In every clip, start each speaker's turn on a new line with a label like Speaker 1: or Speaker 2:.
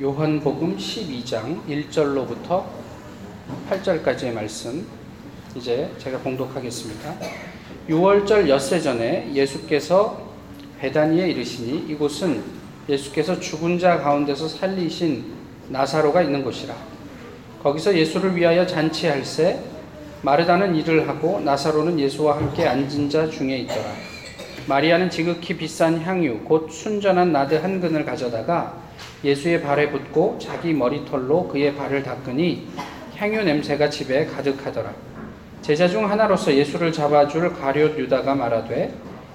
Speaker 1: 요한복음 12장 1절로부터 8절까지의 말씀 이제 제가 봉독하겠습니다. 6월절 엿새 전에 예수께서 베다니에 이르시니 이곳은 예수께서 죽은 자 가운데서 살리신 나사로가 있는 곳이라. 거기서 예수를 위하여 잔치할새 마르다는 일을 하고 나사로는 예수와 함께 앉은 자 중에 있더라. 마리아는 지극히 비싼 향유 곧 순전한 나드 한 근을 가져다가 예수의 발에 붓고 자기 머리털로 그의 발을 닦으니 향유 냄새가 집에 가득하더라. 제자 중 하나로서 예수를 잡아줄 가룟 유다가 말하되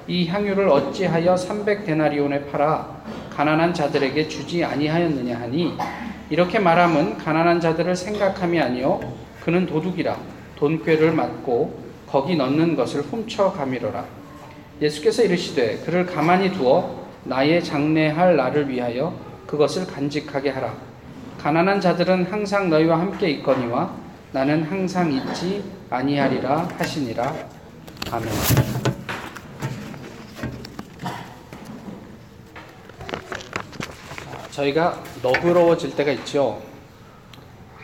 Speaker 1: 이 향유를 어찌하여 300데나리온에 팔아 가난한 자들에게 주지 아니하였느냐 하니 이렇게 말함은 가난한 자들을 생각함이 아니요 그는 도둑이라 돈꾀를 맞고 거기 넣는 것을 훔쳐 가미러라 예수께서 이르시되 그를 가만히 두어 나의 장례할 날을 위하여 그것을 간직하게 하라 가난한 자들은 항상 너희와 함께 있거니와 나는 항상 있지 아니하리라 하시니라 아멘. 저희가 너그러워질 때가 있죠.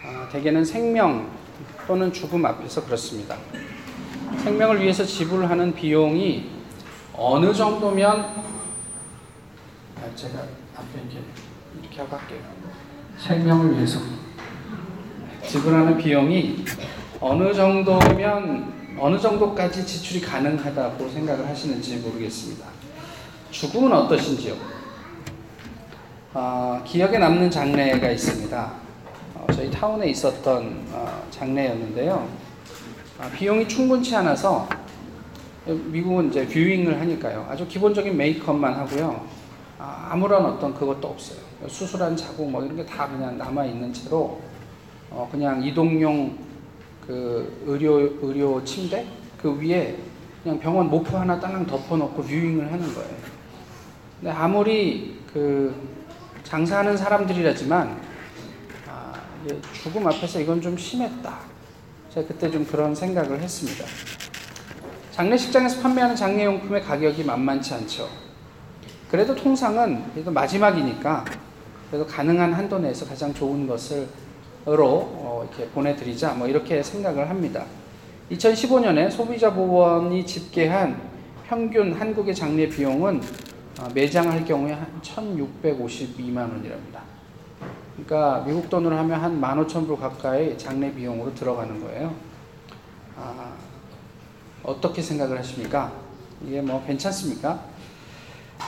Speaker 1: 아, 대개는 생명 또는 죽음 앞에서 그렇습니다. 생명을 위해서 지불하는 비용이 어느 정도면 아, 제가 앞에 이렇게 이렇게 하고 할게요. 생명을 위해서 지불하는 비용이 어느 정도면 어느 정도까지 지출이 가능하다고 생각을 하시는지 모르겠습니다. 죽음은 어떠신지요? 어, 기억에 남는 장례가 있습니다. 어, 저희 타운에 있었던 어, 장례였는데요. 아, 비용이 충분치 않아서 미국은 이제 viewing을 하니까요. 아주 기본적인 메이크업만 하고요. 아무런 어떤 그것도 없어요. 수술한 자국 뭐 이런 게 다 그냥 남아 있는 채로 어, 그냥 이동용 그 의료 의료 침대 그 위에 그냥 병원 모포 하나 달랑 덮어놓고 viewing을 하는 거예요. 근데 아무리 그 장사하는 사람들이라지만 아, 죽음 앞에서 이건 좀 심했다. 제가 그때 좀 그런 생각을 했습니다. 장례식장에서 판매하는 장례용품의 가격이 만만치 않죠. 그래도 통상은 그래도 마지막이니까 그래도 가능한 한도 내에서 가장 좋은 것을 으로 어, 이렇게 보내드리자 뭐 이렇게 생각을 합니다. 2015년에 소비자 보험이 집계한 평균 한국의 장례 비용은 어, 매장할 경우에 한 1,652만 원이랍니다. 그러니까 미국 돈으로 하면 한 15,000불 가까이 장례 비용으로 들어가는 거예요. 아, 어떻게 생각을 하십니까? 이게 뭐 괜찮습니까?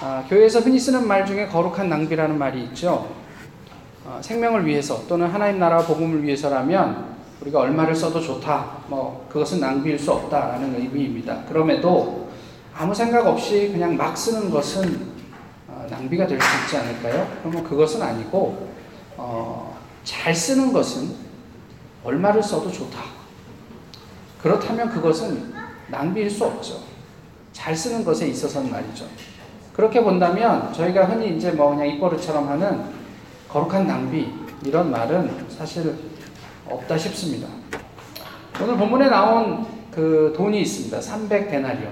Speaker 1: 아, 교회에서 흔히 쓰는 말 중에 거룩한 낭비라는 말이 있죠. 어, 생명을 위해서 또는 하나님 나라 복음을 위해서라면 우리가 얼마를 써도 좋다. 뭐 그것은 낭비일 수 없다라는 의미입니다. 그럼에도 아무 생각 없이 그냥 막 쓰는 것은 어, 낭비가 될 수 있지 않을까요? 그러면 그것은 아니고 어, 잘 쓰는 것은 얼마를 써도 좋다. 그렇다면 그것은 낭비일 수 없죠. 잘 쓰는 것에 있어서는 말이죠. 그렇게 본다면 저희가 흔히 이제 뭐 그냥 입버릇처럼 하는 거룩한 낭비 이런 말은 사실 없다 싶습니다. 오늘 본문에 나온 그 돈이 있습니다. 300데나리온.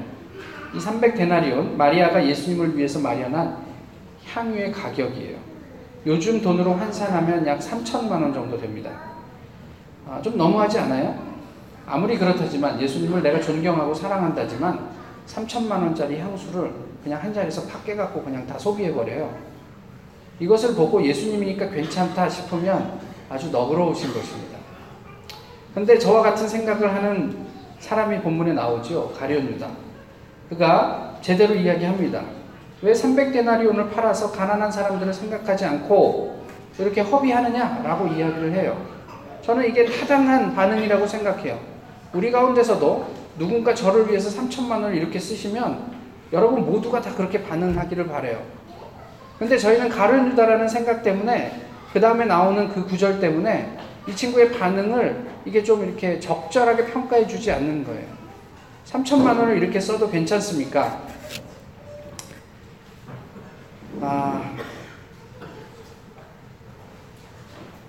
Speaker 1: 이 300데나리온 마리아가 예수님을 위해서 마련한 향유의 가격이에요. 요즘 돈으로 환산하면 약 3천만 원 정도 됩니다. 아, 좀 너무하지 않아요? 아무리 그렇다지만 예수님을 내가 존경하고 사랑한다지만 3천만 원짜리 향수를 그냥 한 자리에서 팍 깨갖고 그냥 다 소비해 버려요. 이것을 보고 예수님이니까 괜찮다 싶으면 아주 너그러우신 것입니다. 근데 저와 같은 생각을 하는 사람이 본문에 나오죠. 가룟 유다. 그가 제대로 이야기합니다. 왜 300데나리온을 팔아서 가난한 사람들을 생각하지 않고 이렇게 허비하느냐라고 이야기를 해요. 저는 이게 타당한 반응이라고 생각해요. 우리 가운데서도 누군가 저를 위해서 3천만 원을 이렇게 쓰시면 여러분 모두가 다 그렇게 반응하기를 바래요. 근데 저희는 가룟유다라는 생각 때문에 그 다음에 나오는 그 구절 때문에 이 친구의 반응을 이게 좀 이렇게 적절하게 평가해 주지 않는 거예요. 3천만 원을 이렇게 써도 괜찮습니까? 아,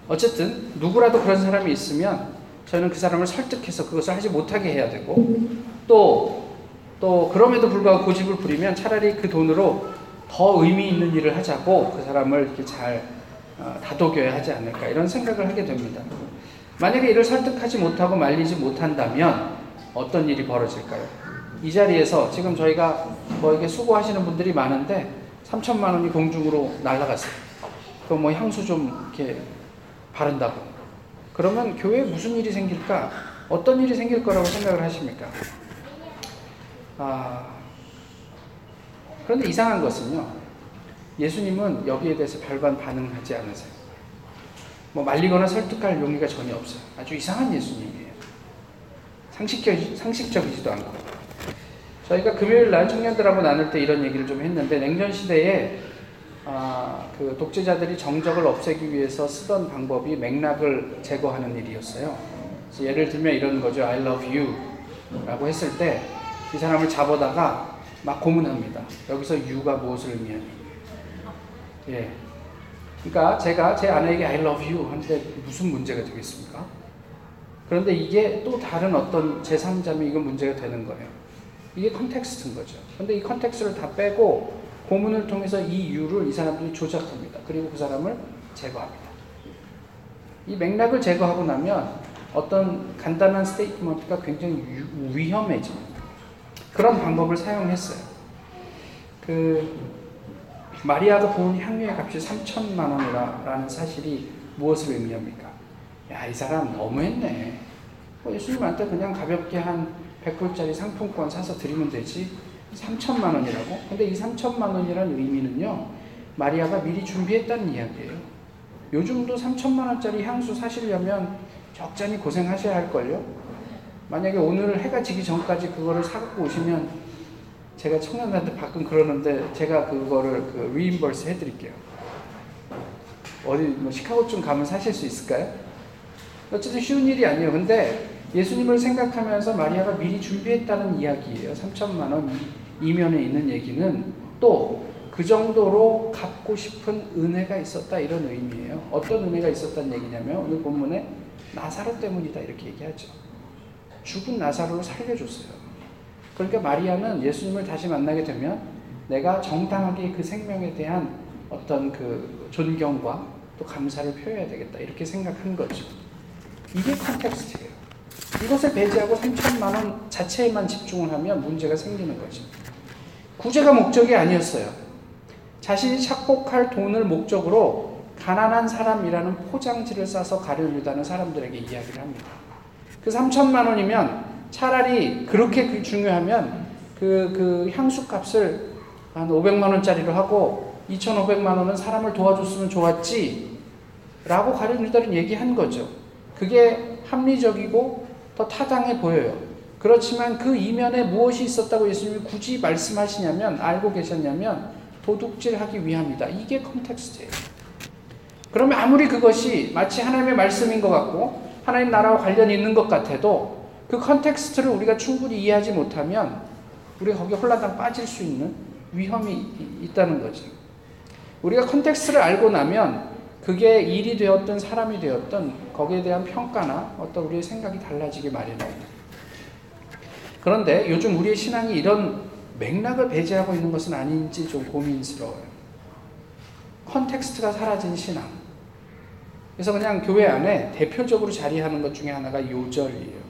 Speaker 1: 어쨌든 누구라도 그런 사람이 있으면 저는 그 사람을 설득해서 그것을 하지 못하게 해야 되고 또 또 그럼에도 불구하고 고집을 부리면 차라리 그 돈으로 더 의미 있는 일을 하자고 그 사람을 이렇게 잘 어, 다독여야 하지 않을까 이런 생각을 하게 됩니다. 만약에 이를 설득하지 못하고 말리지 못한다면 어떤 일이 벌어질까요? 이 자리에서 지금 저희가 뭐 이게 수고하시는 분들이 많은데 3천만 원이 공중으로 날아갔어요. 그럼 뭐 향수 좀 이렇게 바른다고. 그러면 교회에 무슨 일이 생길까? 어떤 일이 생길 거라고 생각을 하십니까? 아, 그런데 이상한 것은요. 예수님은 여기에 대해서 별반 반응하지 않으세요. 뭐 말리거나 설득할 용의가 전혀 없어요. 아주 이상한 예수님이에요. 상식적, 상식적이지도 않고. 저희가 금요일 날 청년들하고 나눌 때 이런 얘기를 좀 했는데 냉전 시대에 아, 그 독재자들이 정적을 없애기 위해서 쓰던 방법이 맥락을 제거하는 일이었어요. 예를 들면 이런 거죠. I love you 라고 했을 때 이 사람을 잡아다가 막 고문합니다. 여기서 you가 무엇을 의미하니? 예. 그러니까 제가 제 아내에게 I love you 하는데 무슨 문제가 되겠습니까? 그런데 이게 또 다른 어떤 제3자면 이건 문제가 되는 거예요. 이게 context인 거죠. 근데 이 context를 다 빼고 고문을 통해서 이 you를 이 사람들이 조작합니다. 그리고 그 사람을 제거합니다. 이 맥락을 제거하고 나면 어떤 간단한 statement가 굉장히 위험해집니다. 그런 방법을 사용했어요. 그 마리아가 부은 향유의 값이 3천만 원이라는 사실이 무엇을 의미합니까? 야, 이 사람 너무했네. 뭐 예수님한테 그냥 가볍게 한 100불짜리 상품권 사서 드리면 되지. 3천만 원이라고? 근데 이 3천만 원이라는 의미는요, 마리아가 미리 준비했다는 이야기예요. 요즘도 3천만 원짜리 향수 사시려면 적잖이 고생하셔야 할걸요? 만약에 오늘 해가 지기 전까지 그거를 사갖고 오시면 제가 청년들한테 가끔 그러는데 제가 그거를 그 리임버스 해드릴게요. 어디 뭐 시카고쯤 가면 사실 수 있을까요? 어쨌든 쉬운 일이 아니에요. 근데 예수님을 생각하면서 마리아가 미리 준비했다는 이야기예요. 3천만 원 이면에 있는 얘기는 또 그 정도로 갚고 싶은 은혜가 있었다 이런 의미예요. 어떤 은혜가 있었다는 얘기냐면 오늘 본문에 나사로 때문이다 이렇게 얘기하죠. 죽은 나사로를 살려줬어요. 그러니까 마리아는 예수님을 다시 만나게 되면 내가 정당하게 그 생명에 대한 어떤 그 존경과 또 감사를 표해야 되겠다 이렇게 생각한 거죠. 이게 컨텍스트예요. 이것을 배제하고 3천만 원 자체에만 집중을 하면 문제가 생기는 거죠. 구제가 목적이 아니었어요. 자신이 착복할 돈을 목적으로 가난한 사람이라는 포장지를 싸서 가려주다는 사람들에게 이야기를 합니다. 그 3천만 원이면 차라리 그렇게 그 중요하면 그, 그 향수 값을 한 500만 원짜리로 하고 2,500만 원은 사람을 도와줬으면 좋았지 라고 가려주다는 얘기한 거죠. 그게 합리적이고 더 타당해 보여요. 그렇지만 그 이면에 무엇이 있었다고 예수님이 굳이 말씀하시냐면 알고 계셨냐면 도둑질하기 위함이다. 이게 context예요. 그러면 아무리 그것이 마치 하나님의 말씀인 것 같고 하나님 나라와 관련이 있는 것 같아도 그 context를 우리가 충분히 이해하지 못하면 우리가 거기에 홀라당 빠질 수 있는 위험이 있다는 거죠. 우리가 context를 알고 나면 그게 일이 되었든 사람이 되었든 거기에 대한 평가나 어떤 우리의 생각이 달라지기 마련입니다. 그런데 요즘 우리의 신앙이 이런 맥락을 배제하고 있는 것은 아닌지 좀 고민스러워요. context가 사라진 신앙. 그래서 그냥 교회 안에 대표적으로 자리하는 것 중에 하나가 요절이에요.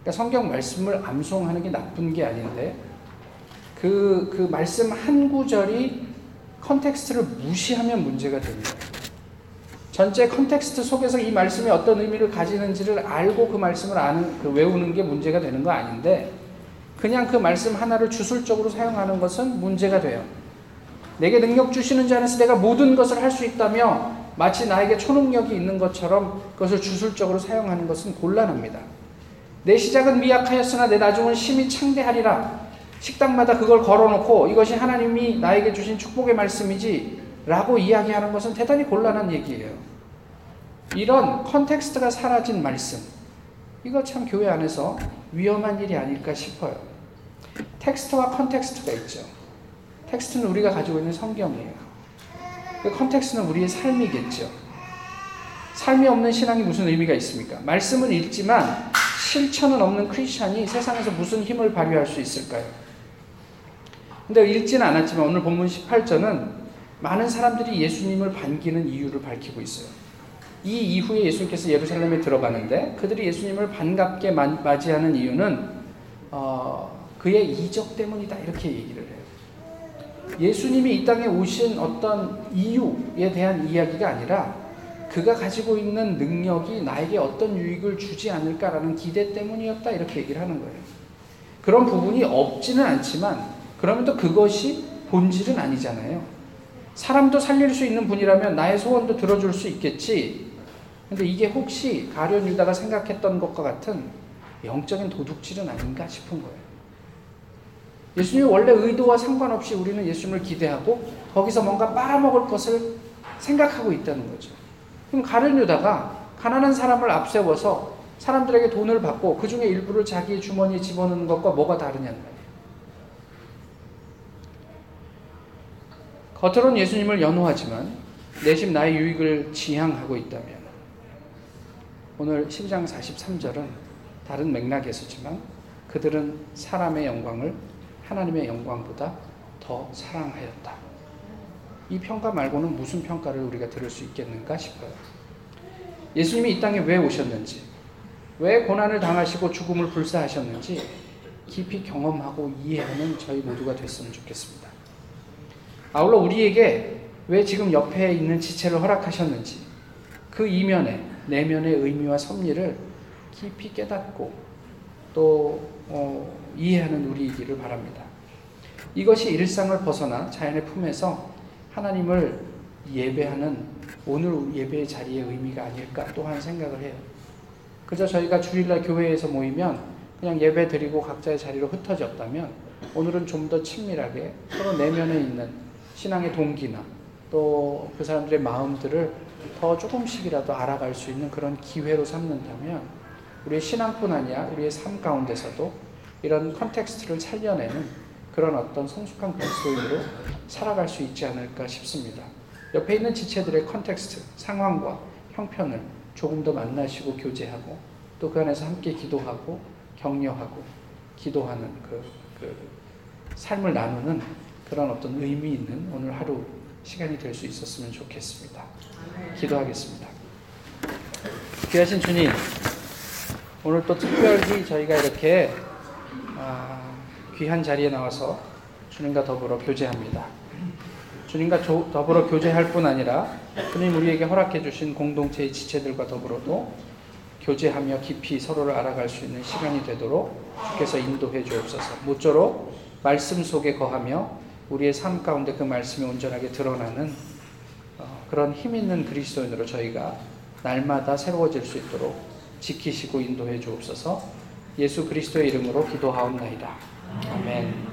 Speaker 1: 그러니까 성경 말씀을 암송하는 게 나쁜 게 아닌데 그, 그 말씀 한 구절이 context를 무시하면 문제가 됩니다. 전체 context 속에서 이 말씀이 어떤 의미를 가지는지를 알고 그 말씀을 아는, 그 외우는 게 문제가 되는 거 아닌데 그냥 그 말씀 하나를 주술적으로 사용하는 것은 문제가 돼요. 내게 능력 주시는 자 안에서 내가 모든 것을 할 수 있다며 마치 나에게 초능력이 있는 것처럼 그것을 주술적으로 사용하는 것은 곤란합니다. 내 시작은 미약하였으나 내 나중은 심히 창대하리라. 식당마다 그걸 걸어놓고 이것이 하나님이 나에게 주신 축복의 말씀이지 라고 이야기하는 것은 대단히 곤란한 얘기예요. 이런 context가 사라진 말씀. 이거 참 교회 안에서 위험한 일이 아닐까 싶어요. 텍스트와 context가 있죠. 텍스트는 우리가 가지고 있는 성경이에요. 그 context는 우리의 삶이겠죠. 삶이 없는 신앙이 무슨 의미가 있습니까? 말씀은 읽지만 실천은 없는 크리스천이 세상에서 무슨 힘을 발휘할 수 있을까요? 근데 읽지는 않았지만 오늘 본문 18절은 많은 사람들이 예수님을 반기는 이유를 밝히고 있어요. 이 이후에 예수님께서 예루살렘에 들어가는데 그들이 예수님을 반갑게 맞이하는 이유는 어, 그의 이적 때문이다 이렇게 얘기를 해요. 예수님이 이 땅에 오신 어떤 이유에 대한 이야기가 아니라 그가 가지고 있는 능력이 나에게 어떤 유익을 주지 않을까라는 기대 때문이었다 이렇게 얘기를 하는 거예요. 그런 부분이 없지는 않지만 그러면 또 그것이 본질은 아니잖아요. 사람도 살릴 수 있는 분이라면 나의 소원도 들어줄 수 있겠지. 근데 이게 혹시 가룟 유다가 생각했던 것과 같은 영적인 도둑질은 아닌가 싶은 거예요. 예수님이 원래 의도와 상관없이 우리는 예수님을 기대하고 거기서 뭔가 빨아먹을 것을 생각하고 있다는 거죠. 그럼 가룟 유다가 가난한 사람을 앞세워서 사람들에게 돈을 받고 그 중에 일부를 자기의 주머니에 집어넣는 것과 뭐가 다르냐는 말이에요. 겉으로는 예수님을 연호하지만 내심 나의 유익을 지향하고 있다면 오늘 12장 43절은 다른 맥락에서지만 그들은 사람의 영광을 하나님의 영광보다 더 사랑하였다. 이 평가 말고는 무슨 평가를 우리가 들을 수 있겠는가 싶어요. 예수님이 이 땅에 왜 오셨는지, 왜 고난을 당하시고 죽음을 불사하셨는지 깊이 경험하고 이해하는 저희 모두가 됐으면 좋겠습니다. 아울러 우리에게 왜 지금 옆에 있는 지체를 허락하셨는지 그 이면에 내면의 의미와 섭리를 깊이 깨닫고 또 어, 이해하는 우리이기를 바랍니다. 이것이 일상을 벗어나 자연의 품에서 하나님을 예배하는 오늘 예배의 자리의 의미가 아닐까 또한 생각을 해요. 그저 저희가 주일날 교회에서 모이면 그냥 예배 드리고 각자의 자리로 흩어졌다면 오늘은 좀 더 친밀하게 서로 내면에 있는 신앙의 동기나 또 그 사람들의 마음들을 더 조금씩이라도 알아갈 수 있는 그런 기회로 삼는다면 우리의 신앙뿐 아니라 우리의 삶 가운데서도 이런 context를 살려내는 그런 어떤 성숙한 그리스도인으로 살아갈 수 있지 않을까 싶습니다. 옆에 있는 지체들의 context, 상황과 형편을 조금 더 만나시고 교제하고 또 그 안에서 함께 기도하고 격려하고 기도하는 그, 그 삶을 나누는 그런 어떤 의미 있는 오늘 하루 시간이 될 수 있었으면 좋겠습니다. 기도하겠습니다. 귀하신 주님, 오늘 또 특별히 저희가 이렇게 아, 귀한 자리에 나와서 주님과 더불어 교제합니다. 주님과 조, 더불어 교제할 뿐 아니라 주님 우리에게 허락해 주신 공동체의 지체들과 더불어도 교제하며 깊이 서로를 알아갈 수 있는 시간이 되도록 주께서 인도해 주옵소서. 모쪼록 말씀 속에 거하며 우리의 삶 가운데 그 말씀이 온전하게 드러나는 어, 그런 힘 있는 그리스도인으로 저희가 날마다 새로워질 수 있도록 지키시고 인도해 주옵소서. 예수 그리스도의 이름으로 기도하옵나이다. 아멘.